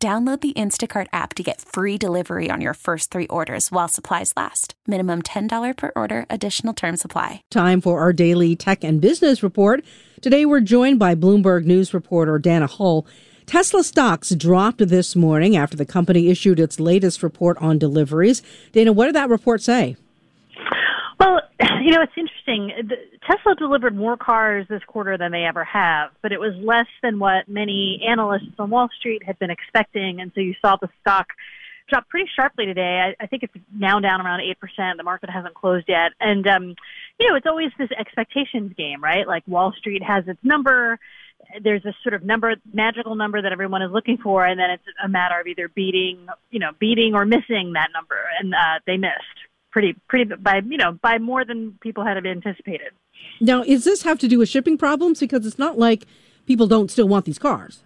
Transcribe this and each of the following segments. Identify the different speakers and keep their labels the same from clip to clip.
Speaker 1: Download the Instacart app to get free delivery on your first three orders while supplies last. Minimum $10 per order, additional term supply.
Speaker 2: Time for our daily tech and business report. Today we're joined by Bloomberg News reporter Dana Hull. Tesla stocks dropped this morning after the company issued its latest report on deliveries. Dana, what did that report say?
Speaker 3: You know, it's interesting. Tesla delivered more cars this quarter than they ever have, but it was less than what many analysts on Wall Street had been expecting. And so you saw the stock drop pretty sharply today. I, I think it's now down around 8%. The market hasn't closed yet. And, um, you know, it's always this expectations game, right? Like Wall Street has its number. There's a sort of number, magical number that everyone is looking for. And then it's a matter of either beating, you know, beating or missing that number. And, uh, they missed pretty pretty by you know by more than people had anticipated.
Speaker 2: Now, is this have to do with shipping problems? Because it's not like people don't still want these cars.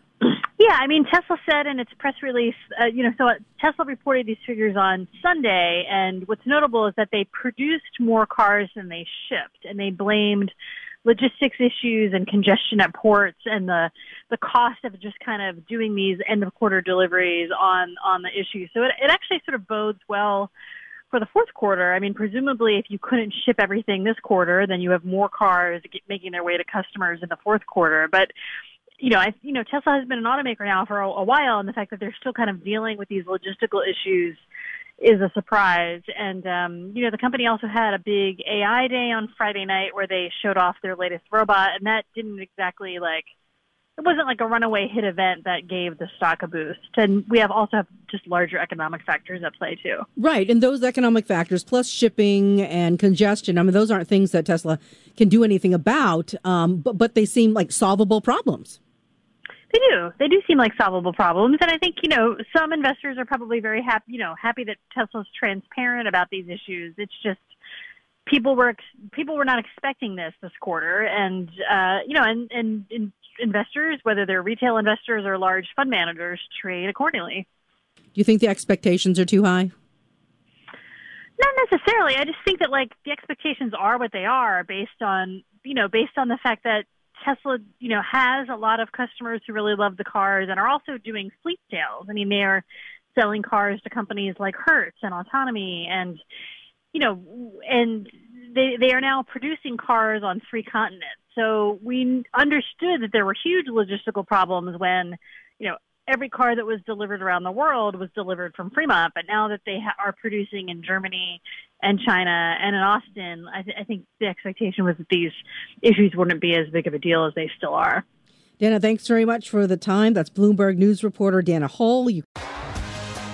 Speaker 3: Yeah, I mean, Tesla said in its press release, uh, you know, so Tesla reported these figures on Sunday, and what's notable is that they produced more cars than they shipped, and they blamed logistics issues and congestion at ports and the the cost of just kind of doing these end of quarter deliveries on on the issue. So it, it actually sort of bodes well for the fourth quarter, I mean, presumably if you couldn't ship everything this quarter, then you have more cars making their way to customers in the fourth quarter. But you know, I, you know, Tesla has been an automaker now for a, a while, and the fact that they're still kind of dealing with these logistical issues is a surprise. And um, you know, the company also had a big AI day on Friday night where they showed off their latest robot, and that didn't exactly like it wasn't like a runaway hit event that gave the stock a boost. And we have also have just larger economic factors at play too.
Speaker 2: Right, and those economic factors plus shipping and congestion. I mean, those aren't things that Tesla can do anything about, um, but but they seem like solvable problems.
Speaker 3: They do. They do seem like solvable problems, and I think you know some investors are probably very happy. You know, happy that Tesla's transparent about these issues. It's just people were people were not expecting this this quarter, and uh, you know, and, and and investors, whether they're retail investors or large fund managers, trade accordingly.
Speaker 2: Do you think the expectations are too high?
Speaker 3: Not necessarily. I just think that like the expectations are what they are based on you know based on the fact that Tesla you know has a lot of customers who really love the cars and are also doing fleet sales. I mean they are selling cars to companies like Hertz and Autonomy and you know and they they are now producing cars on three continents. So we understood that there were huge logistical problems when, you know, every car that was delivered around the world was delivered from Fremont. But now that they ha- are producing in Germany and China and in Austin, I, th- I think the expectation was that these issues wouldn't be as big of a deal as they still are.
Speaker 2: Dana, thanks very much for the time. That's Bloomberg News reporter Dana Hull. You-